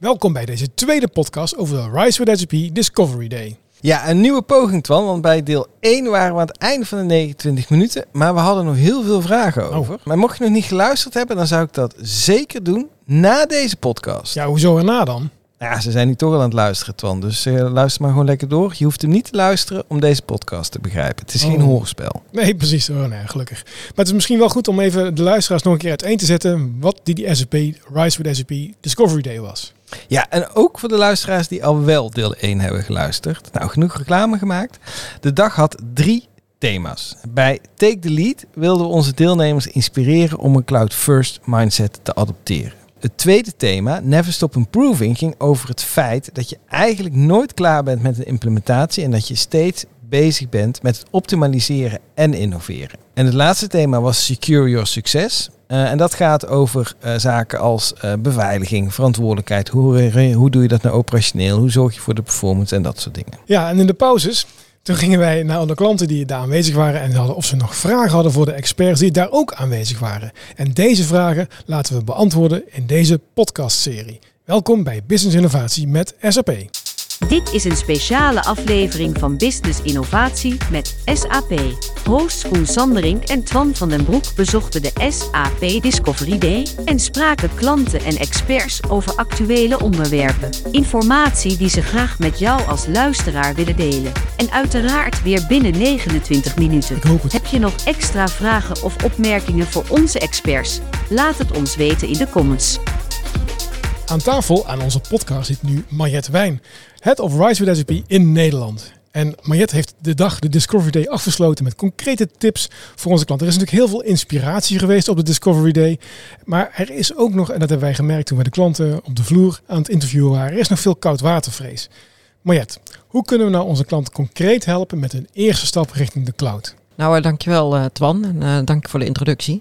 Welkom bij deze tweede podcast over de Rise with SAP Discovery Day. Ja, een nieuwe poging, Twan. Want bij deel 1 waren we aan het einde van de 29 minuten. Maar we hadden nog heel veel vragen over. Maar mocht je nog niet geluisterd hebben, dan zou ik dat zeker doen na deze podcast. Ja, hoezo erna dan? Ja, ze zijn nu toch al aan het luisteren, Twan. Dus eh, luister maar gewoon lekker door. Je hoeft hem niet te luisteren om deze podcast te begrijpen. Het is geen Oh. hoorspel. Nee, precies. Oh, nee, gelukkig. Maar het is misschien wel goed om even de luisteraars nog een keer uiteen te zetten wat die, die SAP Rise with SAP Discovery Day was. Ja, en ook voor de luisteraars die al wel deel 1 hebben geluisterd. Nou, genoeg reclame gemaakt. De dag had drie thema's. Bij Take the Lead wilden we onze deelnemers inspireren om een cloud first mindset te adopteren. Het tweede thema, Never Stop Improving, ging over het feit dat je eigenlijk nooit klaar bent met een implementatie en dat je steeds bezig bent met het optimaliseren en innoveren. En het laatste thema was Secure Your Success. Eh, en dat gaat over eh, zaken als eh, beveiliging, verantwoordelijkheid. Hoe, hoe doe je dat nou operationeel? Hoe zorg je voor de performance en dat soort dingen. Ja, en in de pauzes, toen gingen wij naar alle klanten die daar aanwezig waren en hadden of ze nog vragen hadden voor de experts die daar ook aanwezig waren. En deze vragen laten we beantwoorden in deze podcastserie. Welkom bij Business Innovatie met SAP. Dit is een speciale aflevering van Business Innovatie met SAP. Hosts Koen Sanderink en Twan van den Broek bezochten de SAP Discovery Day en spraken klanten en experts over actuele onderwerpen. Informatie die ze graag met jou als luisteraar willen delen. En uiteraard weer binnen 29 minuten. Ik hoop het. Heb je nog extra vragen of opmerkingen voor onze experts? Laat het ons weten in de comments. Aan tafel aan onze podcast zit nu Mariette Wijn, Head of Rise with SAP in Nederland. En Mariette heeft de dag, de Discovery Day, afgesloten met concrete tips voor onze klanten. Er is natuurlijk heel veel inspiratie geweest op de Discovery Day. Maar er is ook nog, en dat hebben wij gemerkt toen we de klanten op de vloer aan het interviewen waren, er is nog veel koudwatervrees. Mariette, hoe kunnen we nou onze klanten concreet helpen met een eerste stap richting de cloud? Nou, eh, dankjewel eh Twan en eh, dank voor de introductie.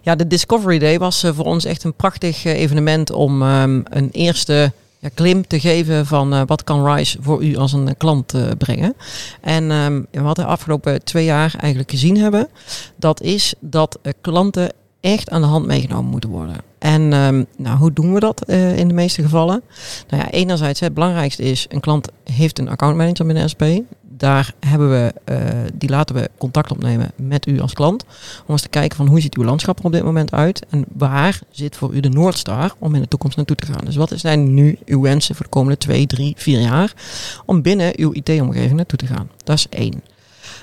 Ja, de Discovery Day was voor ons echt een prachtig evenement om ehm, een eerste ja, glimp te geven van eh, wat kan RISE voor u als een klant eh, brengen. En ehm, wat we de afgelopen twee jaar eigenlijk gezien hebben, dat is dat eh, klanten echt aan de hand meegenomen moeten worden. En ehm, nou, hoe doen we dat in de meeste gevallen? Nou ja, enerzijds het belangrijkste is, een klant heeft een accountmanager binnen SP. Daar hebben we, eh, die laten we contact opnemen met u als klant. Om eens te kijken van hoe ziet uw landschap er op dit moment uit. En waar zit voor u de Noordstar om in de toekomst naartoe te gaan. Dus wat zijn nu uw wensen voor de komende twee, drie, vier jaar. Om binnen uw IT-omgeving naartoe te gaan. Dat is één.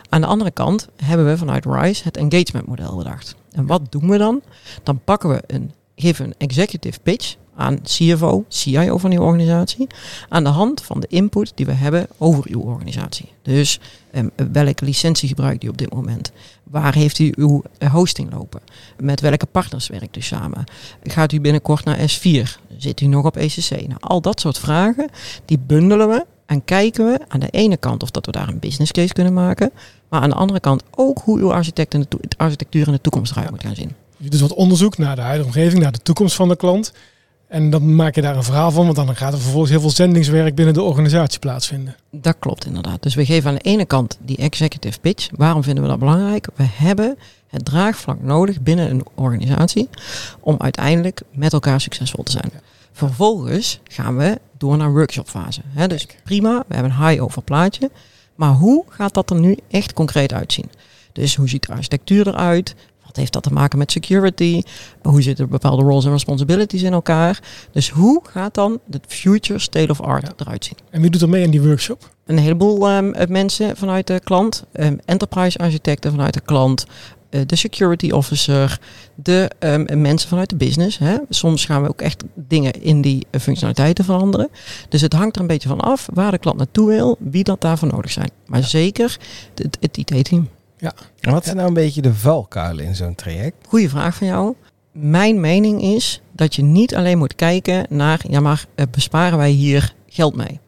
Aan de andere kant hebben we vanuit RISE het engagement model bedacht. En wat doen we dan? Dan pakken we een, geven executive pitch aan CFO, CIO van uw organisatie. Aan de hand van de input die we hebben over uw organisatie. Dus eh, welke licentie gebruikt u op dit moment? Waar heeft u uw hosting lopen? Met welke partners werkt u samen? Gaat u binnenkort naar S4? Zit u nog op ECC? Nou, al dat soort vragen, die bundelen we en kijken we aan de ene kant of dat we daar een business case kunnen maken. Maar aan de andere kant ook hoe uw architect in de toe- architectuur in de toekomst eruit moet gaan zien. Doet wat onderzoek naar de huidige omgeving, naar de toekomst van de klant. En dan maak je daar een verhaal van, want dan gaat er vervolgens heel veel zendingswerk binnen de organisatie plaatsvinden. Dat klopt inderdaad. Dus we geven aan de ene kant die executive pitch. Waarom vinden we dat belangrijk? We hebben het draagvlak nodig binnen een organisatie om uiteindelijk met elkaar succesvol te zijn. Vervolgens gaan we door naar workshopfase. Hè, dus prima, we hebben een high-over plaatje. Maar hoe gaat dat er nu echt concreet uitzien? Dus hoe ziet de architectuur eruit? Wat heeft dat te maken met security? Hoe zitten bepaalde roles en responsibilities in elkaar? Dus hoe gaat dan de future state of art Ja. eruit zien? En wie doet er mee in die workshop? een heleboel ehm, mensen vanuit de klant, ehm, enterprise architecten vanuit de klant, eh, de security officer, de ehm, mensen vanuit de business. Hè. Soms gaan we ook echt dingen in die functionaliteiten veranderen. Dus het hangt er een beetje van af waar de klant naartoe wil, wie dat daarvoor nodig zijn. Maar zeker het, het IT-team. En wat zijn nou een beetje de valkuilen in zo'n traject? Goeie vraag van jou. Mijn mening is dat je niet alleen moet kijken naar, ja maar eh, besparen wij hier geld mee?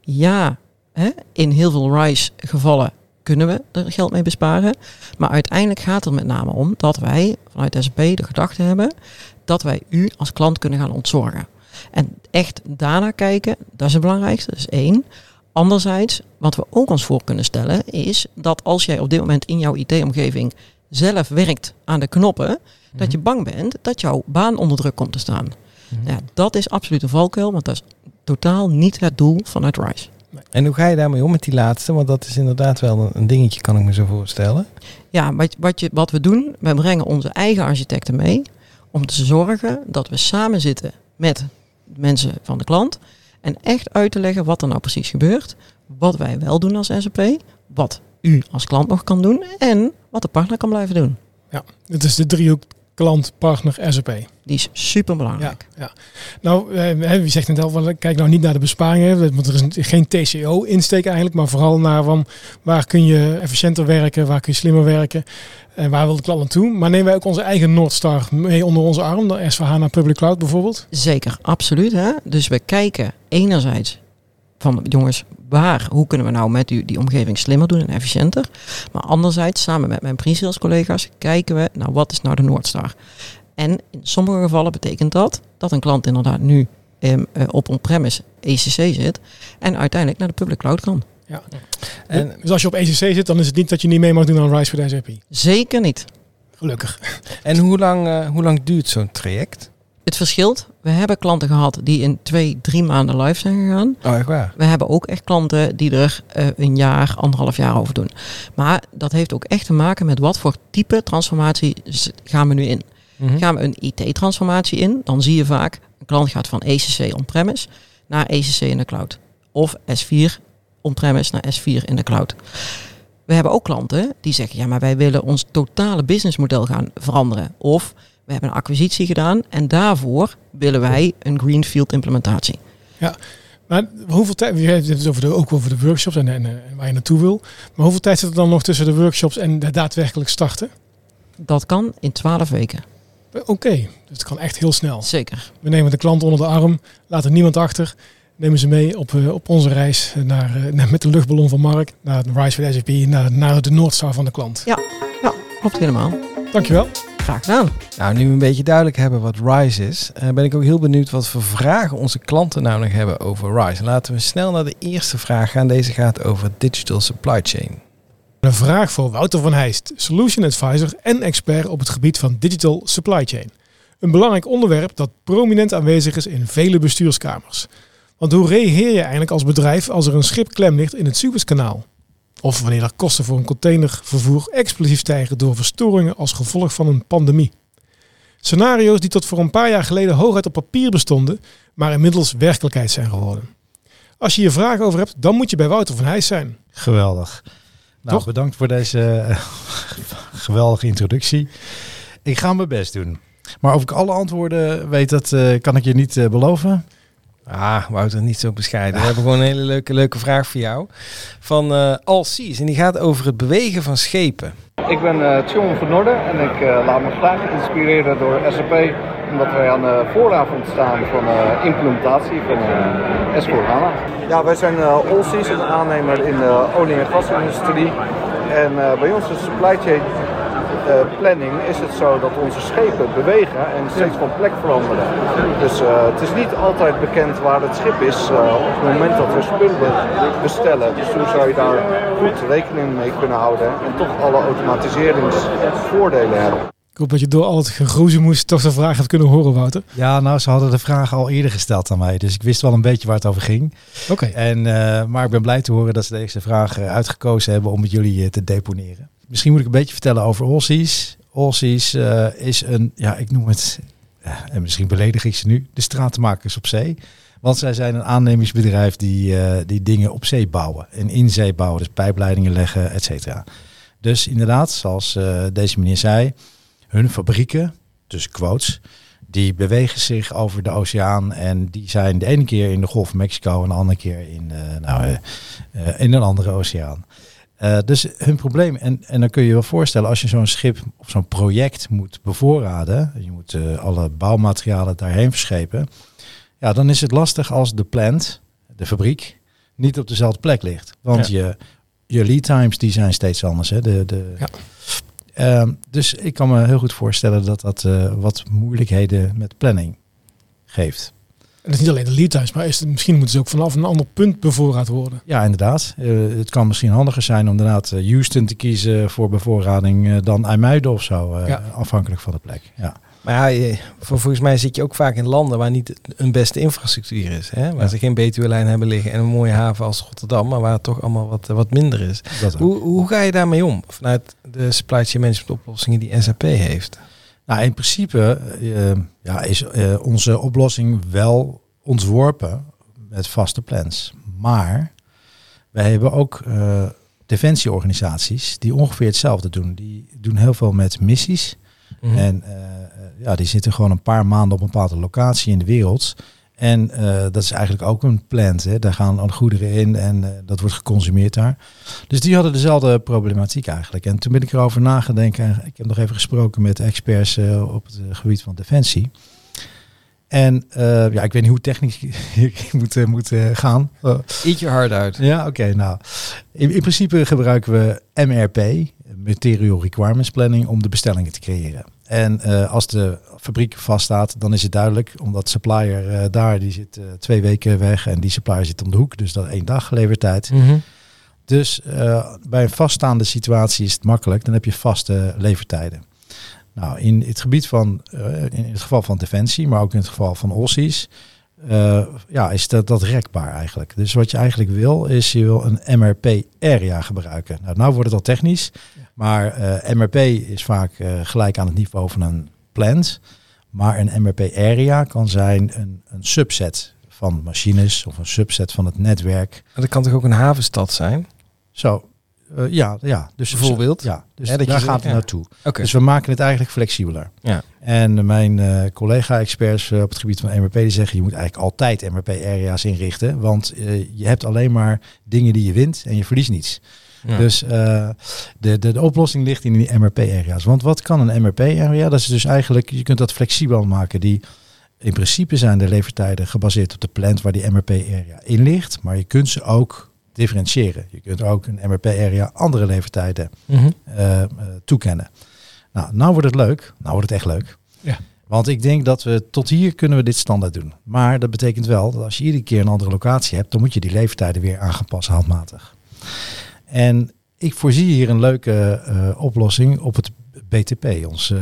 Ja, hè, in heel veel RISE gevallen kunnen we er geld mee besparen. Maar uiteindelijk gaat het er met name om dat wij vanuit SAP de gedachte hebben dat wij u als klant kunnen gaan ontzorgen. En echt daarna kijken, dat is het belangrijkste, dat is één. Anderzijds, wat we ook ons voor kunnen stellen, is dat als jij op dit moment in jouw IT-omgeving zelf werkt aan de knoppen, dat je bang bent dat jouw baan onder druk komt te staan. Mhm. Ja, dat is absoluut een valkuil, want dat is totaal niet het doel vanuit RISE. En hoe ga je daarmee om met die laatste? Want dat is inderdaad wel een, een dingetje, kan ik me zo voorstellen. Ja, wat, wat, je, wat we doen, we brengen onze eigen architecten mee om te zorgen dat we samen zitten met mensen van de klant en echt uit te leggen wat er nou precies gebeurt, wat wij wel doen als SAP, wat u als klant nog kan doen en wat de partner kan blijven doen. Het is de driehoek klant, partner, SAP. Die is super belangrijk. ja. Nou, eh, wie zegt net al, wel, kijk nou niet naar de besparingen, want er is geen TCO-insteek eigenlijk, maar vooral naar van, waar kun je efficiënter werken, waar kun je slimmer werken en waar wil de klant naartoe. Maar nemen wij ook onze eigen Noordstar mee onder onze arm, de SVH naar Public Cloud bijvoorbeeld? Zeker, absoluut. Hè? Dus we kijken enerzijds van jongens, waar, hoe kunnen we nou met u die omgeving slimmer doen en efficiënter? Maar anderzijds, samen met mijn pre-sales collega's, kijken we naar wat is nou de Noordstar. En in sommige gevallen betekent dat dat een klant inderdaad nu ehm, eh, op on-premise ECC zit en uiteindelijk naar de public cloud kan. En, dus als je op ECC zit, dan is het niet dat je niet mee mag doen aan Rise voor de SAP. Zeker niet. Gelukkig. en hoe, lang, eh, hoe lang duurt zo'n traject? Het verschilt. We hebben klanten gehad die in twee, drie maanden live zijn gegaan. Oh, echt waar? We hebben ook echt klanten die er eh, een jaar, anderhalf jaar over doen. Maar dat heeft ook echt te maken met wat voor type transformatie gaan we nu in. Mhm. Gaan we een IT-transformatie in, dan zie je vaak een klant gaat van ECC on-premise naar ECC in de cloud. Of S4 on-premise naar S4 in de cloud. We hebben ook klanten die zeggen, ja maar wij willen ons totale businessmodel gaan veranderen. Of we hebben een acquisitie gedaan en daarvoor willen wij een greenfield implementatie. Maar hoeveel tijd, je hebt het over de, ook over de workshops en, en, eh, waar je naartoe wil. Maar hoeveel tijd zit er dan nog tussen de workshops en de daadwerkelijk starten? Dat kan in 12 weken. Eh, Oké, dus het kan echt heel snel. Zeker. We nemen de klant onder de arm, laten niemand achter. Nemen ze mee op, eh, op onze reis naar, eh, naar- met de luchtballon van Mark naar de Rise for SAP, naar, naar de Noordstar van de klant. Klopt helemaal. Dankjewel. Graag gedaan. Nou, nu we een beetje duidelijk hebben wat RISE is, eh, ben ik ook heel benieuwd wat voor vragen onze klanten nou nog hebben over RISE. Laten we snel naar de eerste vraag gaan. Deze gaat over digital supply chain. Een vraag voor Wouter van Heijst, Solution Advisor en expert op het gebied van digital supply chain. Een belangrijk onderwerp dat prominent aanwezig is in vele bestuurskamers. Want hoe reageer je eigenlijk als bedrijf als er een schip klem ligt in het Suezkanaal? Of wanneer er kosten voor een containervervoer explosief stijgen door verstoringen als gevolg van een pandemie? Scenario's die tot voor een paar jaar geleden hooguit op papier bestonden, maar inmiddels werkelijkheid zijn geworden. Als je hier vragen over hebt, dan moet je bij Wouter van Heijst zijn. Geweldig. Nou, Toch? bedankt voor deze eh, geweldige introductie. Ik ga mijn best doen. Maar of ik alle antwoorden weet, dat eh, kan ik je niet eh, beloven. Ah, Wouter, niet zo bescheiden. We hebben gewoon een hele leuke, leuke vraag voor jou. Van eh All Seas. En die gaat over het bewegen van schepen. Ik ben eh Tjon van Noorden en ik eh, laat me graag inspireren door SAP omdat wij aan de vooravond staan van eh, implementatie van eh S4HANA. Ja, wij zijn uh, Allseas, een aannemer in de olie- en gasindustrie. En eh, bij ons is supply chain planning is het zo dat onze schepen bewegen en steeds van plek veranderen. Dus eh, het is niet altijd bekend waar het schip is eh, op het moment dat we spullen be- bestellen. Dus hoe zou je daar goed rekening mee kunnen houden en toch alle automatiseringsvoordelen hebben. Ik hoop dat je door al het gegroezemoes toch de vraag hebt kunnen horen, Wouter. Ja, nou, ze hadden de vraag al eerder gesteld aan mij. Dus ik wist wel een beetje waar het over ging. Oké. En, eh, maar ik ben blij te horen dat ze deze vraag eh, uitgekozen hebben om met jullie eh, te deponeren. Misschien moet ik een beetje vertellen over Allseas. Allseas eh, is een, ja, ik noem het, en misschien beledig ik ze nu, de stratenmakers op zee. Want zij zijn een aannemingsbedrijf die, eh, die dingen op zee bouwen. En in zee bouwen, dus pijpleidingen leggen, et cetera. Dus inderdaad, zoals eh, deze meneer zei, hun fabrieken, dus quotes, die bewegen zich over de oceaan en die zijn de ene keer in de Golf van Mexico en de andere keer in, nou, in een andere oceaan. Eh, dus hun probleem, en, en dan kun je je wel voorstellen, als je zo'n schip of zo'n project moet bevoorraden, je moet eh, alle bouwmaterialen daarheen verschepen, ja, dan is het lastig als de plant, de fabriek, niet op dezelfde plek ligt. Want je, je lead times die zijn steeds anders. Hè? De, de, Ja. Ehm, dus ik kan me heel goed voorstellen dat dat eh, wat moeilijkheden met planning geeft. En dat is niet alleen de lead times, maar is het, misschien moeten ze ook vanaf een ander punt bevoorraad worden. Ja, inderdaad. Eh, het kan misschien handiger zijn om inderdaad eh, Houston te kiezen voor bevoorrading eh, dan IJmuiden of zo. eh, Ja. Afhankelijk van de plek. Ja. Maar ja, je- voor, volgens mij zit je ook vaak in landen waar niet een beste infrastructuur is. Hè? Waar Ja. ze geen Betuwe-lijn hebben liggen en een mooie haven als Rotterdam, maar waar het toch allemaal wat, wat minder is. Hoe, hoe ga je daarmee om? Vanuit de supply chain management oplossingen die SAP heeft. Nou, in principe eh, ja, is eh, onze oplossing wel ontworpen met vaste plans. Maar wij hebben ook eh, defensieorganisaties die ongeveer hetzelfde doen. Die doen heel veel met missies. Mhm. En ja, die zitten gewoon een paar maanden op een bepaalde locatie in de wereld. En eh, dat is eigenlijk ook een plant. Hè. Daar gaan goederen in en eh, dat wordt geconsumeerd daar. Dus die hadden dezelfde problematiek eigenlijk. En toen ben ik erover nagedenken. Ik heb nog even gesproken met experts eh, op het gebied van defensie. En ja, ik weet niet hoe technisch ik moet, moet gaan. Eat your heart out. ja, oké. nou, in, in principe gebruiken we MRP, Material Requirements Planning, om de bestellingen te creëren. En eh, als de fabriek vaststaat, dan is het duidelijk, omdat supplier eh, daar, die zit eh, twee weken weg en die supplier zit om de hoek, dus dat één dag levertijd. Mhm. Dus bij een vaststaande situatie is het makkelijk, dan heb je vaste levertijden. Nou, in het gebied van, in het geval van Defensie, maar ook in het geval van OSSI's, eh, ja, is dat, dat rekbaar eigenlijk. Dus wat je eigenlijk wil, is je wil een MRP-area gebruiken. Nou, nou wordt het al technisch, maar eh, MRP is vaak eh, gelijk aan het niveau van een plant. Maar een MRP-area kan zijn een, een subset van machines of een subset van het netwerk. Maar Dat kan toch ook een havenstad zijn? Zo, eh, ja, ja. Dus Bijvoorbeeld? Ja, dus Ja, dat je daar gaat het ja. naartoe. Dus we maken het eigenlijk flexibeler. Ja. En mijn eh, collega-experts eh, op het gebied van MRP die zeggen je moet eigenlijk altijd MRP-area's inrichten, want eh, je hebt alleen maar dingen die je wint en je verliest niets. Ja. Dus eh, de, de, de oplossing ligt in die MRP-area's. Want wat kan een MRP-area? Dat is dus eigenlijk, je kunt dat flexibel maken. Die, in principe zijn de levertijden gebaseerd op de plant waar die MRP-area in ligt, maar je kunt ze ook differentiëren. Je kunt ook een MRP-area andere levertijden Mhm. eh, eh, toekennen. Nou, nou wordt het leuk. Nou wordt het echt leuk. Ja. Want ik denk dat we tot hier kunnen we dit standaard doen. Maar dat betekent wel dat als je iedere keer een andere locatie hebt, dan moet je die leeftijden weer aangepast handmatig. En ik voorzie hier een leuke eh, oplossing op het BTP, ons,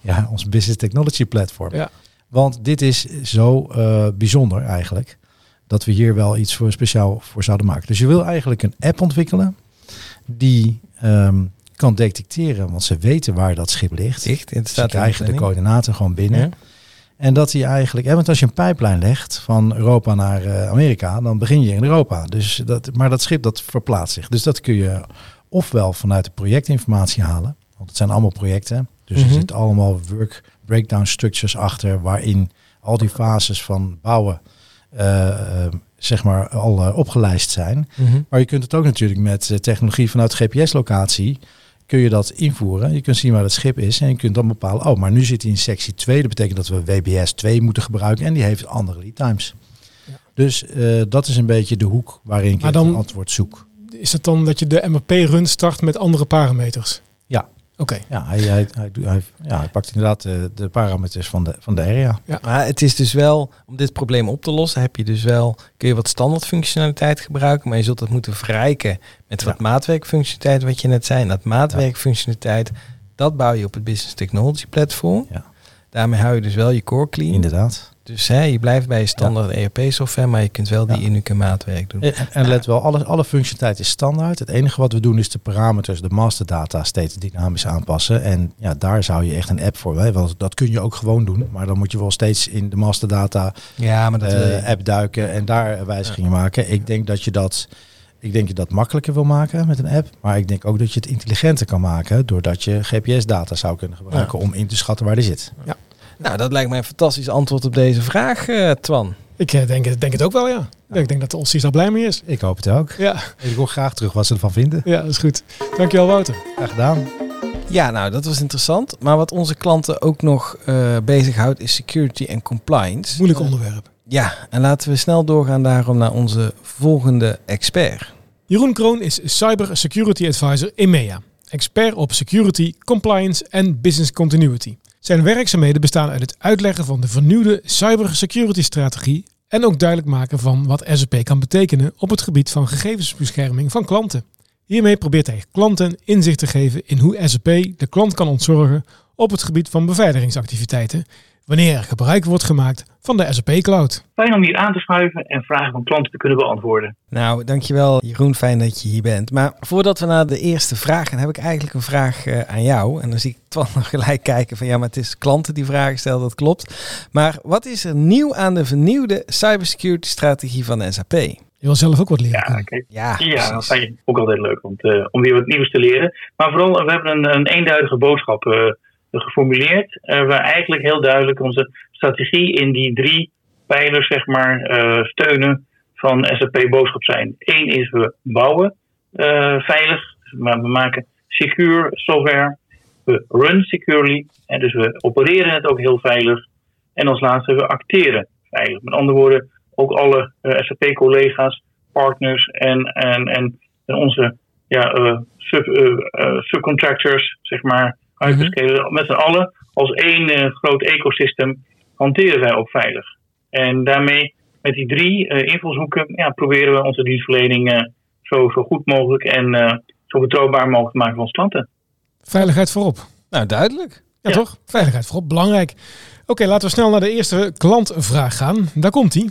ja, ons Business Technology Platform. Ja. Want dit is zo bijzonder eigenlijk, dat we hier wel iets voor speciaal voor zouden maken. Dus je wil eigenlijk een app ontwikkelen die ehm, kan detecteren, want ze weten waar dat schip ligt. Echt? Het Ze staat in krijgen de coördinaten gewoon binnen. Ja. En dat hij eigenlijk, want als je een pijplijn legt van Europa naar eh, Amerika, dan begin je in Europa. Dus dat, maar dat schip dat verplaatst zich. Dus dat kun je ofwel vanuit de projectinformatie halen, want het zijn allemaal projecten. Dus Mhm. er zitten allemaal work breakdown structures achter, waarin al die fases van bouwen, zeg maar, al eh, opgelijst zijn. Mhm. Maar je kunt het ook natuurlijk met eh, technologie vanuit GPS-locatie kun je dat invoeren. Je kunt zien waar het schip is en je kunt dan bepalen, oh, maar nu zit hij in sectie 2. Dat betekent dat we WBS 2 moeten gebruiken en die heeft andere lead times. Dus eh, dat is een beetje de hoek waarin ik dan- antwoord zoek. Is het dan dat je de MRP-run start met andere parameters? Ja. Oké. Ja, hij, hij, hij, ja, hij pakt inderdaad de, de parameters van de, van de area. Maar het is dus wel, om dit probleem op te lossen, heb je dus wel, kun je wat standaard functionaliteit gebruiken, maar je zult dat moeten verrijken met wat Ja. maatwerkfunctionaliteit, wat je net zei. En dat maatwerkfunctionaliteit, dat bouw je op het Business Technology Platform. Ja. Daarmee hou je dus wel je core clean. Inderdaad. Dus hè, je blijft bij je standaard ERP-software, maar je kunt wel die Ja. unieke maatwerk doen. En, en let wel, alle, alle functionaliteit is standaard. Het enige wat we doen is de parameters, de masterdata, steeds dynamisch aanpassen. En ja, daar zou je echt een app voor hebben. Want dat kun je ook gewoon doen. Maar dan moet je wel steeds in de masterdata Ja, maar dat je. eh, app duiken en daar wijzigingen maken. Ik denk dat je dat. Ik denk je dat makkelijker wil maken met een app. Maar ik denk ook dat je het intelligenter kan maken. Doordat je GPS-data zou kunnen gebruiken om in te schatten waar die zit. Nou, dat lijkt mij een fantastisch antwoord op deze vraag, eh, Twan. Ik eh, denk, het- denk het ook wel, ja. Ik denk dat de Ossie daar blij mee is. Ik hoop het ook. Ja, Ik hoor graag terug wat ze ervan vinden. ja, dat is goed. Dankjewel, Wouter. Graag gedaan. Ja, nou, dat was interessant. Maar wat onze klanten ook nog eh bezighoudt is security en compliance. Moeilijk onderwerp. Ja, en laten we snel doorgaan daarom naar onze volgende expert. Jeroen Kroon is Cyber Security Advisor EMEA. Expert op security, compliance en business continuity. Zijn werkzaamheden bestaan uit het uitleggen van de vernieuwde cybersecurity strategie en ook duidelijk maken van wat SAP kan betekenen op het gebied van gegevensbescherming van klanten. Hiermee probeert hij klanten inzicht te geven in hoe SAP de klant kan ontzorgen op het gebied van beveiligingsactiviteiten wanneer er gebruik wordt gemaakt van de SAP Cloud. Fijn om hier aan te schuiven en vragen van klanten te kunnen beantwoorden. Nou, dankjewel Jeroen, fijn dat je hier bent. Maar voordat we naar de eerste vraag gaan, heb ik eigenlijk een vraag uh, aan jou. En dan zie ik Twan nog gelijk kijken van ja, maar het is klanten die vragen stellen, dat klopt. Maar wat is er nieuw aan de vernieuwde cybersecurity strategie van SAP? Je wil zelf ook wat leren. Ja, kijk, ja, ja dat vind je ook altijd leuk om, te, om weer wat nieuws te leren. Maar vooral, we hebben een, een eenduidige boodschap uh, geformuleerd. Uh, waar eigenlijk heel duidelijk onze strategie in die drie pijlers, zeg maar, uh, steunen van SAP boodschap zijn. Eén is we bouwen veilig, maar we maken secure software. We run securely, en dus we opereren het ook heel veilig. En als laatste we acteren veilig. Met andere woorden, ook alle SAP-collega's, partners en, en, en, onze ja, sub, subcontractors, zeg maar, hyperscalers, mm -hmm. met z'n allen als één groot ecosysteem hanteren wij ook veilig. En daarmee, met die drie invalshoeken, ja, proberen we onze dienstverlening zo, zo goed mogelijk en zo betrouwbaar mogelijk te maken voor onze klanten. Veiligheid voorop. Nou, duidelijk. Ja, ja. toch? Veiligheid voorop, belangrijk. Oké, okay, laten we snel naar de eerste klantvraag gaan. Daar komt hij.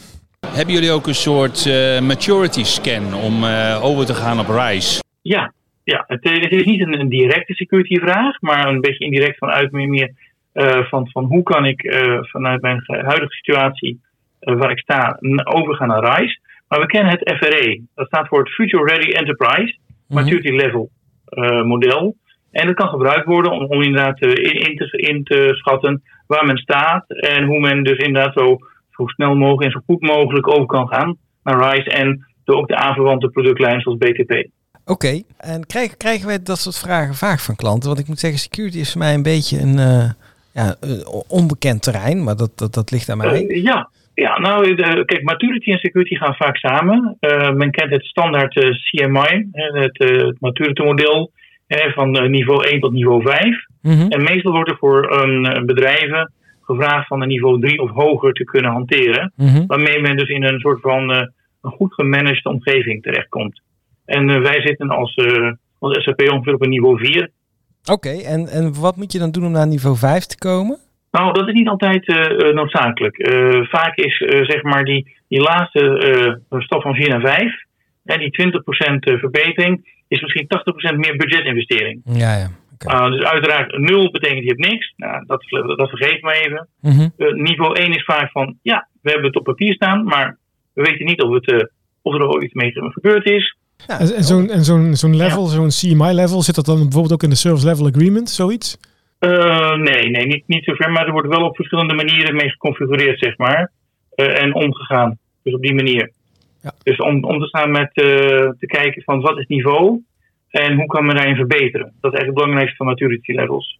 Hebben jullie ook een soort uh, maturity scan om uh, over te gaan op RISE? Ja, ja. Het, het is niet een, een, directe security vraag, maar een beetje indirect vanuit meer, meer uh, van, van hoe kan ik vanuit mijn huidige situatie waar ik sta overgaan naar RISE. Maar we kennen het FRE. Dat staat voor het Future Ready Enterprise Maturity mm -hmm. Level model. En dat kan gebruikt worden om, om inderdaad in, in, te, in te schatten waar men staat en hoe men dus inderdaad zo zo snel mogelijk en zo goed mogelijk over kan gaan naar RISE en de, ook de aanverwante productlijnen zoals BTP. Oké, okay. en krijgen, krijgen wij dat soort vragen vaak van klanten? Want ik moet zeggen, security is voor mij een beetje een uh, ja, onbekend terrein, maar dat, dat, dat ligt aan mij. Uh, ja. Ja, nou, de, kijk, maturity en security gaan vaak samen. Uh, men kent het standaard CMI, het, maturity model, van niveau 1 tot niveau 5. Mm -hmm. En meestal wordt er voor um, bedrijven gevraagd van een niveau 3 of hoger te kunnen hanteren. Mm -hmm. Waarmee men dus in een soort van een goed gemanaged omgeving terechtkomt. En uh, wij zitten als, uh, als SAP ongeveer op een niveau 4. Oké, okay, en, en wat moet je dan doen om naar niveau 5 te komen? Nou, dat is niet altijd noodzakelijk. vaak is zeg maar die, die laatste stap van 4 naar 5, hè, die 20% verbetering, is misschien 80% meer budgetinvestering. Ja, ja. Okay. Uh, dus uiteraard nul betekent je hebt niks. Nou, dat, dat vergeet maar even. Mm -hmm. uh, niveau 1 is vaak van ja, we hebben het op papier staan, maar we weten niet of, het, of er ooit mee gebeurd is. Ja, en en zo'n zo'n zo'n level, ja. zo'n CMI-level, zit dat dan bijvoorbeeld ook in de Service Level Agreement, zoiets? nee, nee niet, niet zover, maar er wordt wel op verschillende manieren mee geconfigureerd, zeg maar. en omgegaan. Dus op die manier. Ja. Dus om, om te staan met te kijken van wat is niveau en hoe kan men daarin verbeteren? Dat is eigenlijk het belangrijkste van maturity levels.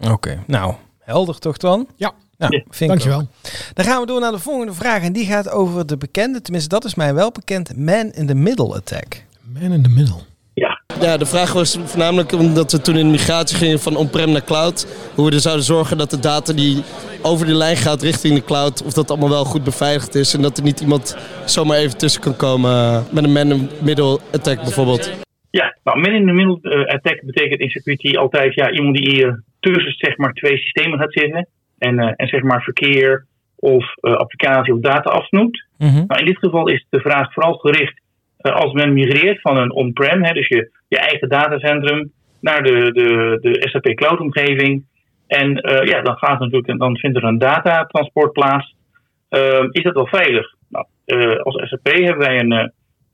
Oké, okay. nou, helder toch dan? Ja, nou, ja. Vind dankjewel. Ik dan gaan we door naar de volgende vraag. En die gaat over de bekende, tenminste dat is mij wel bekend, man in the middle attack. Man in the middle. Ja. Ja, de vraag was voornamelijk omdat we toen in de migratie gingen van on-prem naar cloud. Hoe we er zouden zorgen dat de data die over de lijn gaat richting de cloud, of dat allemaal wel goed beveiligd is. En dat er niet iemand zomaar even tussen kan komen met een man in the middle attack bijvoorbeeld. Ja, nou, man in the middle uh, attack betekent in security altijd ja, iemand die hier tussen zeg maar, twee systemen gaat zitten. En, uh, en zeg maar verkeer of uh, applicatie of data afsnoept. Mm -hmm. nou, in dit geval is de vraag vooral gericht als men migreert van een on-prem, dus je, je eigen datacentrum, naar de, de, de SAP Cloud omgeving. En ja, dan gaat natuurlijk, dan vindt er een datatransport plaats. is dat wel veilig? Nou, als SAP hebben wij een,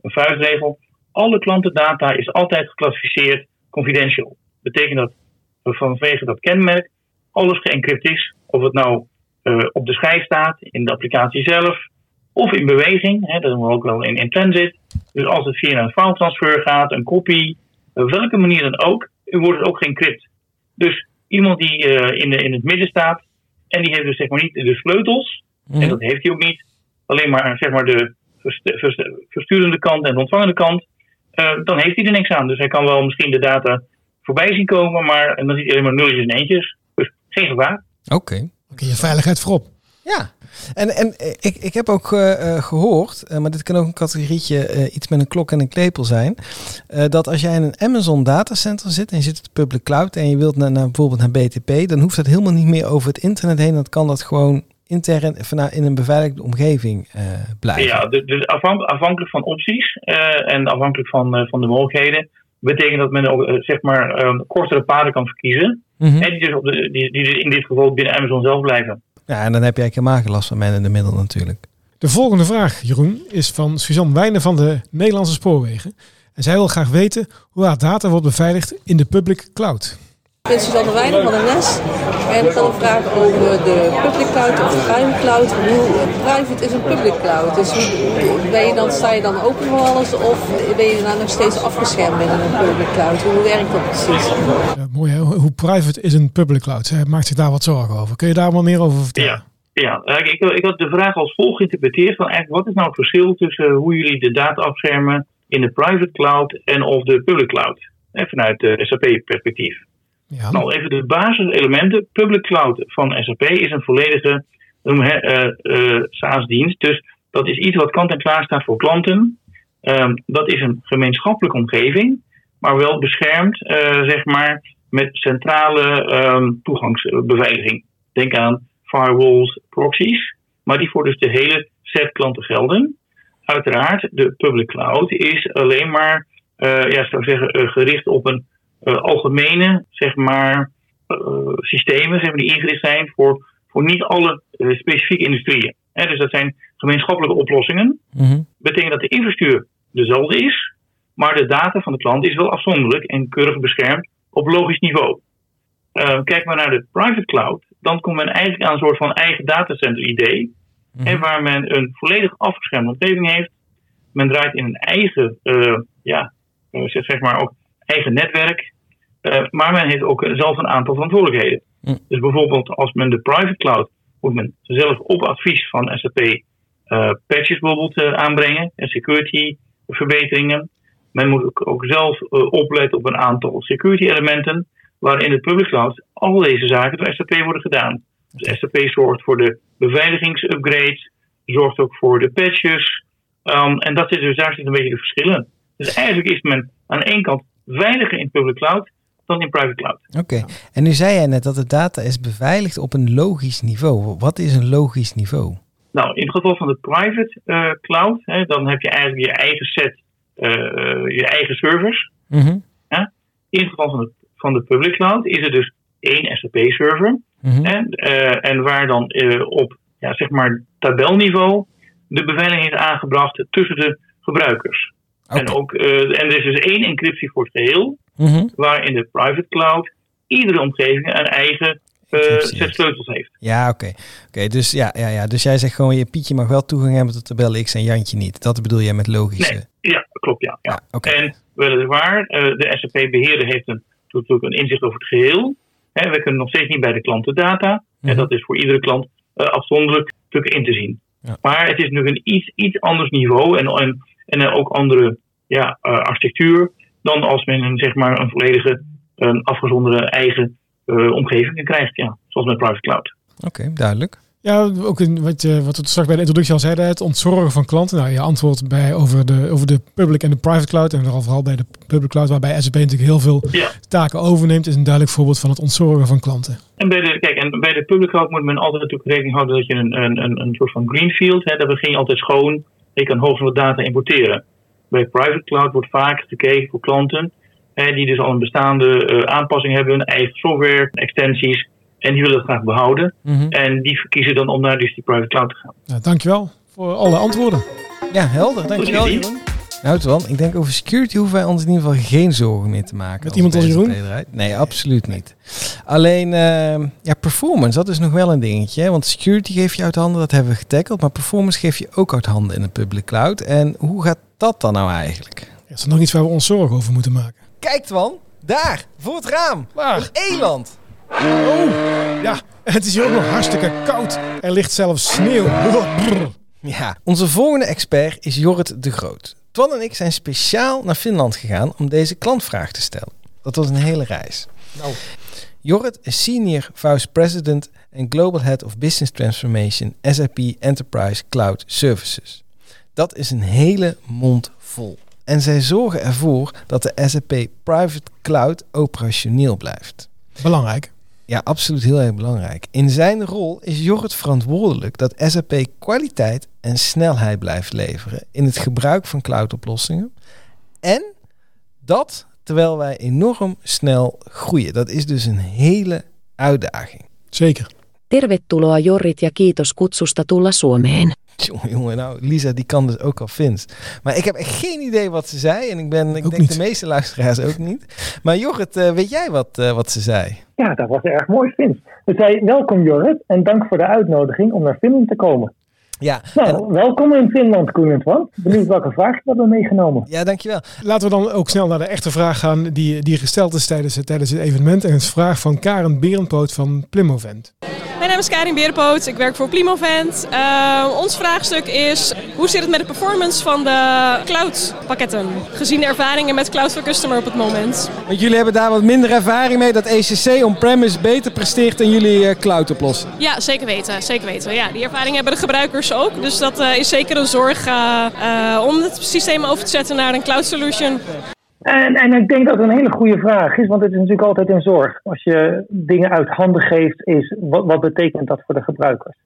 een vuistregel alle klantendata is altijd geclassificeerd confidential. Betekent dat vanwege dat kenmerk alles geëncrypt is. Of het nou uh, op de schijf staat, in de applicatie zelf, of in beweging. Hè, dat doen we ook wel in, in transit. Dus als het via een filetransfer gaat, een kopie, op welke manier dan ook, wordt het ook geëncrypt. Dus iemand die uh, in, de, in het midden staat en die heeft dus zeg maar niet de sleutels, mm. en dat heeft hij ook niet, alleen maar zeg maar de versturende kant en de ontvangende kant, uh, dan heeft hij er niks aan. Dus hij kan wel misschien de data voorbij zien komen, maar dan ziet hij alleen maar nulletjes en eentjes. Dus geen gevaar. Oké. Okay. Oké, je veiligheid voorop. Ja, en, en ik, ik heb ook uh, gehoord, uh, maar dit kan ook een categorietje uh, iets met een klok en een klepel zijn, dat als jij in een Amazon datacenter zit en je zit op de public cloud en je wilt naar, naar, bijvoorbeeld naar BTP, dan hoeft dat helemaal niet meer over het internet heen. Dan kan dat gewoon intern in een beveiligde omgeving blijven. Ja, dus afhankelijk van opties en afhankelijk van, van de mogelijkheden, betekent dat men ook zeg maar kortere paden kan verkiezen. Mm-hmm. En die dus, op de, die, die in dit geval binnen Amazon zelf blijven. Ja, en dan heb jij geen last van mij in de middel natuurlijk. De volgende vraag, Jeroen, is van Suzanne Wijnen van de Nederlandse Spoorwegen. En zij wil graag weten hoe haar data wordt beveiligd in de public cloud. Ik ben Suzanne Wijnen van de NES en ik had een vraag over de public cloud of de private cloud. Hoe private is een public cloud? Dus hoe, ben je dan, sta je dan open voor alles of ben je dan nog steeds afgeschermd binnen een public cloud? Hoe werkt dat precies? Ja, mooi hè? Hoe private is een public cloud? Zij maakt zich daar wat zorgen over. Kun je daar wat meer over vertellen? Ja. Ja, ik, ik had de vraag als volgt geïnterpreteerd van eigenlijk wat is nou het verschil tussen hoe jullie de data afschermen in de private cloud en of de public cloud? vanuit de SAP-perspectief. Nou, even de basiselementen. Public cloud van SAP is een volledige uh, uh, SaaS-dienst. Dus dat is iets wat kant en klaar staat voor klanten. Um, dat is een gemeenschappelijke omgeving, maar wel beschermd, uh, zeg maar, met centrale um, toegangsbeveiliging. Denk aan firewalls, proxies, maar die voor dus de hele set klanten gelden. Uiteraard, de public cloud is alleen maar, ja, zou zeggen, gericht op een algemene zeg maar, uh, systemen zeg maar, die ingericht zijn voor, voor niet alle uh, specifieke industrieën. He, dus dat zijn gemeenschappelijke oplossingen. Mm -hmm. Betekent dat de infrastructuur dezelfde is, maar de data van de klant is wel afzonderlijk en keurig beschermd op logisch niveau. kijk maar naar de private cloud, dan komt men eigenlijk aan een soort van eigen datacenter idee. Mm -hmm. waar men een volledig afgeschermde omgeving heeft. Men draait in een eigen, ja, zeg maar ook eigen netwerk. Uh, maar men heeft ook zelf een aantal verantwoordelijkheden. Hm. Dus bijvoorbeeld als men de private cloud moet men zelf op advies van SAP eh, patches bijvoorbeeld aanbrengen en security verbeteringen. Men moet ook, ook zelf opletten op een aantal security elementen waarin de public cloud al deze zaken door SAP worden gedaan. Dus SAP zorgt voor de beveiligingsupgrades, zorgt ook voor de patches. Um, en dat is dus, daar zitten een beetje de verschillen. Dus eigenlijk is men aan de ene kant veiliger in public cloud dan in private cloud. Oké, en nu zei jij net dat de data is beveiligd op een logisch niveau. Wat is een logisch niveau? Nou, in het geval van de private uh, cloud, hè, dan heb je eigenlijk je eigen set, uh, je eigen servers. Mm -hmm. ja? In het geval van de, van de public cloud is er dus één SAP-server. Mm -hmm. en, uh, en waar dan op ja, zeg maar tabelniveau de beveiliging is aangebracht tussen de gebruikers. Okay. En, ook, en er is dus één encryptie voor het geheel. Mm Waar in de private cloud iedere omgeving een eigen uh, set sleutels heeft. Ja, oké. Oké, dus ja, ja, ja. Dus jij zegt gewoon, je Pietje mag wel toegang hebben tot tabel X en Jantje niet. Dat bedoel jij met logische... Nee, ja, klopt, ja. ja. ja En weliswaar, uh, de SAP-beheerder heeft een, natuurlijk een inzicht over het geheel. Hè, we kunnen nog steeds niet bij de klantendata. Mm -hmm. En dat is voor iedere klant uh, afzonderlijk natuurlijk in te zien. Ja. Maar het is nu een iets, iets anders niveau en, en, en ook andere ja, architectuur dan als men een, zeg maar, een volledige een afgezonderde eigen uh, omgeving krijgt. Ja, zoals met private cloud. Oké, duidelijk. Ja, ook in wat, je, wat we straks bij de introductie al zeiden, het ontzorgen van klanten. Nou, je antwoordt bij over de, over de public en de private cloud. En vooral bij de public cloud, waarbij SAP natuurlijk heel veel ja. taken overneemt, is een duidelijk voorbeeld van het ontzorgen van klanten. En bij de, kijk, en bij de public cloud moet men altijd natuurlijk rekening houden dat je een, een, een, een soort van greenfield, hè, daar begin je altijd schoon. Je kan hoogst wat data importeren. Bij private cloud wordt vaak gekeken voor klanten hè, die dus al een bestaande uh, aanpassing hebben, eigen software, extensies. En die willen dat graag behouden. Mm -hmm. En die verkiezen dan om naar dus die private cloud te gaan. Ja, dankjewel voor alle antwoorden. Ja, helder. Dankjewel Jeroen. Nou, Twan, ik denk over security hoeven wij ons in ieder geval geen zorgen meer te maken. Met iemand als Jeroen? Nee, absoluut niet. Alleen, uh, ja, performance, dat is nog wel een dingetje. Want security geef je uit handen, dat hebben we getackled. Maar performance geef je ook uit handen in de public cloud. En hoe gaat dat dan nou eigenlijk? Ja, is er nog iets waar we ons zorgen over moeten maken? Kijk, Twan, daar, voor het raam. Waar? Eland. Oh, ja, het is hier ook nog hartstikke koud. Er ligt zelfs sneeuw. Ja, onze volgende expert is Jorrit de Groot. Twan en ik zijn speciaal naar Finland gegaan om deze klantvraag te stellen. Dat was een hele reis. Nou. Jorrit is Senior Vice President en Global Head of Business Transformation SAP Enterprise Cloud Services. Dat is een hele mond vol. En zij zorgen ervoor dat de SAP Private Cloud operationeel blijft. Belangrijk. Ja, absoluut heel erg belangrijk. In zijn rol is Jorrit verantwoordelijk dat SAP kwaliteit en snelheid blijft leveren in het gebruik van cloudoplossingen. En dat terwijl wij enorm snel groeien. Dat is dus een hele uitdaging. Zeker. Tervetuloa Jorrit ja kiitos kutsusta tulla Suomeen. Jongen, jongen, nou, Lisa die kan dus ook al Fins. Maar ik heb echt geen idee wat ze zei. En ik, ben, ik denk de meeste luisteraars ook niet. Maar Jorrit, uh, weet jij wat, uh, wat ze zei? Ja, dat was erg mooi Fins. Ze zei, welkom Jorrit en dank voor de uitnodiging om naar Finland te komen. Ja, nou, welkom in Finland, Koen en Twan. Benieuwd welke vraag je hebben meegenomen. Ja, dankjewel. Laten we dan ook snel naar de echte vraag gaan die, die gesteld is tijdens, tijdens het evenement. En het is vraag van Karen Berenpoot van Plimovent. Mijn naam is Karin Berenpoot, ik werk voor Plimovent. Uh, ons vraagstuk is, hoe zit het met de performance van de cloud pakketten? Gezien de ervaringen met Cloud for Customer op het moment. Want jullie hebben daar wat minder ervaring mee dat ECC on-premise beter presteert dan jullie uh, cloud oplossen. Ja, zeker weten. Zeker weten. Ja, die ervaring hebben de gebruikers ook. Dus dat uh, is zeker een zorg uh, om het systeem over te zetten naar een cloud solution. En, en ik denk dat het een hele goede vraag is, want het is natuurlijk altijd een zorg. Als je dingen uit handen geeft, is wat, wat betekent dat voor de gebruikers?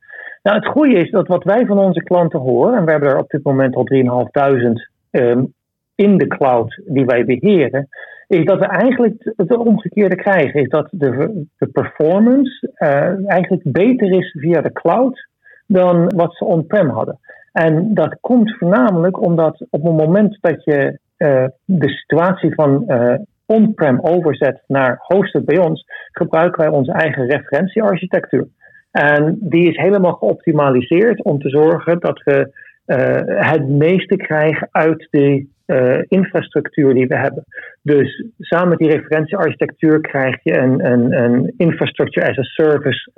Nou, het goede is dat wat wij van onze klanten horen, en we hebben er op dit moment al 3.500 um, in de cloud die wij beheren, is dat we eigenlijk het omgekeerde krijgen. Is dat de, de performance uh, eigenlijk beter is via de cloud dan wat ze on-prem hadden. En dat komt voornamelijk omdat op het moment dat je de situatie van uh, on-prem overzet naar hosted bij ons, gebruiken wij onze eigen referentiearchitectuur. En die is helemaal geoptimaliseerd om te zorgen dat we uh, het meeste krijgen uit de infrastructuur die we hebben. Dus samen met die referentiearchitectuur krijg je een, een, een infrastructure as a service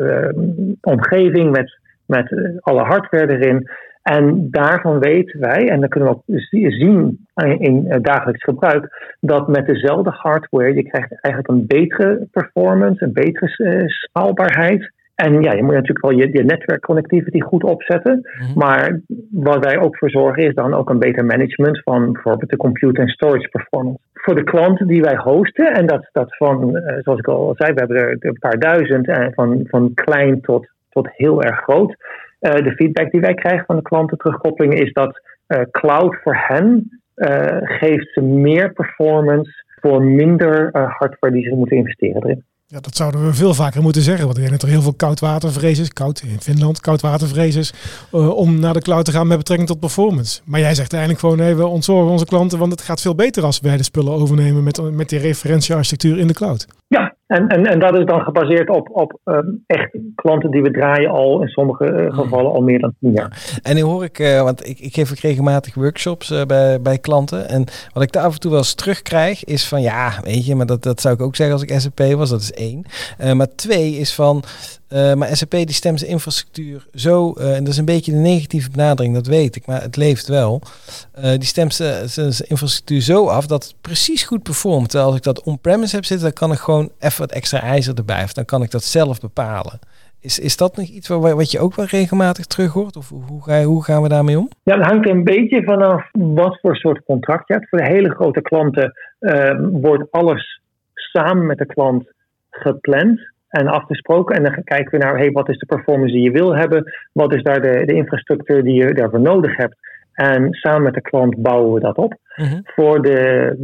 omgeving met met eh, alle hardware erin. En daarvan weten wij, en dat kunnen we ook zien in eh, dagelijks gebruik, dat met dezelfde hardware je krijgt eigenlijk een betere performance, een betere uh, schaalbaarheid. En ja, je moet natuurlijk wel je, je netwerkconnectivity goed opzetten. Mm-hmm. Maar wat wij ook voor zorgen is dan ook een beter management van bijvoorbeeld de compute en storage performance. Voor de klanten die wij hosten, en dat, dat van, uh, zoals ik al zei, we hebben er een paar duizend, van, van klein tot tot heel erg groot. Uh, de feedback die wij krijgen van de klanten terugkoppelingen is dat uh, cloud voor hen uh, geeft ze meer performance voor minder hardware die ze moeten investeren erin. Ja, dat zouden we veel vaker moeten zeggen. Want ik denk dat er heel veel koudwatervrees is. Koud in Finland, koudwatervrees is. Uh, om naar de cloud te gaan met betrekking tot performance. Maar jij zegt eigenlijk gewoon, nee, we ontzorgen onze klanten. Want het gaat veel beter als wij de spullen overnemen met, met die referentiearchitectuur in de cloud. Ja, en, en, en dat is dan gebaseerd op, op um, echt klanten die we draaien al in sommige uh, gevallen al meer dan tien jaar. En nu hoor ik, uh, want ik, ik geef ook regelmatig workshops uh, bij, bij klanten. En wat ik daar af en toe wel eens terugkrijg is van ja, weet je, maar dat, dat zou ik ook zeggen als ik SAP was. Dat is één. maar twee is van, uh, maar SAP die stemt zijn infrastructuur zo, uh, en dat is een beetje de negatieve benadering, dat weet ik, maar het leeft wel. Uh, die stemt zijn infrastructuur zo af dat het precies goed performt. Terwijl als ik dat on-premise heb zitten, dan kan ik gewoon even wat extra ijzer erbij, of dan kan ik dat zelf bepalen. Is, is dat nog iets wat, wat je ook wel regelmatig terug hoort? Of hoe, ga, hoe gaan we daarmee om? Ja, het hangt een beetje vanaf wat voor soort contract je hebt. Voor de hele grote klanten wordt alles samen met de klant gepland en afgesproken. En dan kijken we naar hey, wat is de performance die je wil hebben, wat is daar de, de infrastructuur die je daarvoor nodig hebt. En samen met de klant bouwen we dat op. Mm-hmm. Voor de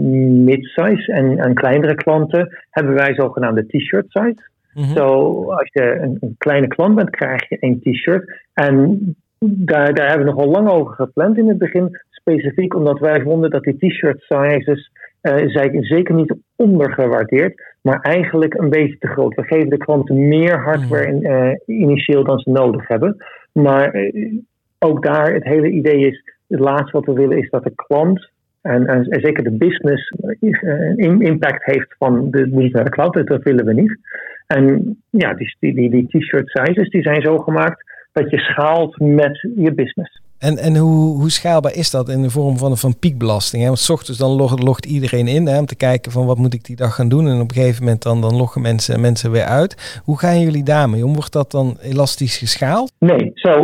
mid-size en, en, kleinere klanten hebben wij zogenaamde t-shirt sites. Mm-hmm. Zo, als je een, een, kleine klant bent, krijg je een t-shirt. En daar, daar hebben we nogal lang over gepland in het begin. Specifiek omdat wij vonden dat die t-shirt sizes uh, zijn zeker niet ondergewaardeerd, maar eigenlijk een beetje te groot. We geven de klanten meer hardware in, uh, initieel dan ze nodig hebben. Maar uh, ook daar, het hele idee is, het laatste wat we willen is dat de klant en, en, en zeker de business een impact heeft van de cloud. Dat willen we niet. En ja, die, die, die t-shirt sizes die zijn zo gemaakt dat je schaalt met je business. En, en hoe, hoe schaalbaar is dat in de vorm van, van piekbelasting? Hè? Want s ochtends dan logt, iedereen in hè, om te kijken van wat moet ik die dag gaan doen. En op een gegeven moment dan, dan loggen mensen, mensen weer uit. Hoe gaan jullie daarmee om? Wordt dat dan elastisch geschaald? Nee, zo.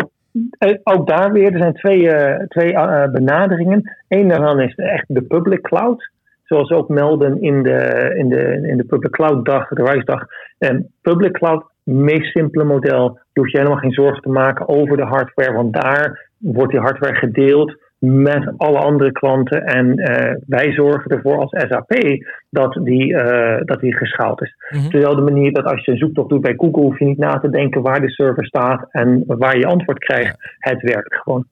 eh, ook daar weer, er zijn twee, eh, twee eh, benaderingen. Eén daarvan is echt de public cloud. Zoals ook melden in de, in de, in de public cloud dag, de reisdag. En public cloud, meest simpele model. Je je helemaal geen zorgen te maken over de hardware. Want daar wordt die hardware gedeeld met alle andere klanten. En eh, wij zorgen ervoor als SAP dat die, eh, dat die geschaald is. Terwijl de manier dat als je een zoektocht doet bij Google, hoef je niet na te denken waar de server staat en waar je antwoord krijgt. Het werkt gewoon.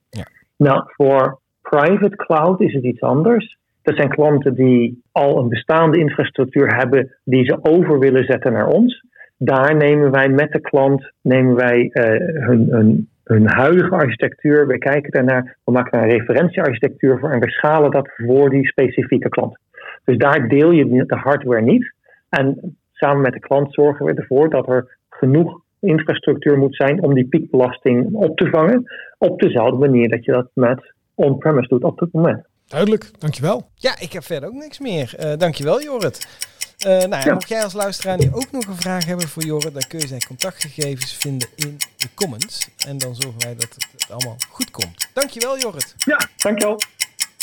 Nou, voor private cloud is het iets anders. Dat zijn klanten die al een bestaande infrastructuur hebben die ze over willen zetten naar ons. Daar nemen wij met de klant nemen wij, eh, hun, hun, hun huidige architectuur. We kijken daarnaar, we maken daar een referentiearchitectuur voor en we schalen dat voor die specifieke klant. Dus daar deel je de hardware niet. En samen met de klant zorgen we ervoor dat er genoeg infrastructuur moet zijn om die piekbelasting op te vangen. Op dezelfde manier dat je dat met on-premise doet op dit moment. Duidelijk, dankjewel. Ja, ik heb verder ook niks meer. Eh dankjewel Jorrit. Eh nou, ja, Ja. mocht jij als luisteraar nu ook nog een vraag hebben voor Jorrit, dan kun je zijn contactgegevens vinden in de comments. En dan zorgen wij dat het, het allemaal goed komt. Dankjewel Jorrit. Ja, dankjewel.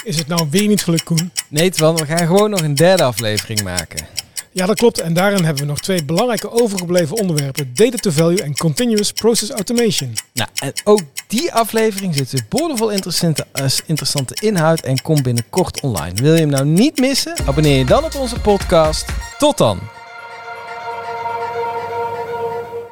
Is het nou weer niet gelukt, Koen? Nee, Twan, we gaan gewoon nog een derde aflevering maken. Ja, dat klopt. En daarin hebben we nog twee belangrijke overgebleven onderwerpen. Data to value en continuous process automation. Nou, en ook die aflevering zit boordevol interessante, eh, interessante inhoud en komt binnenkort online. Wil je hem nou niet missen? Abonneer je dan op onze podcast. Tot dan!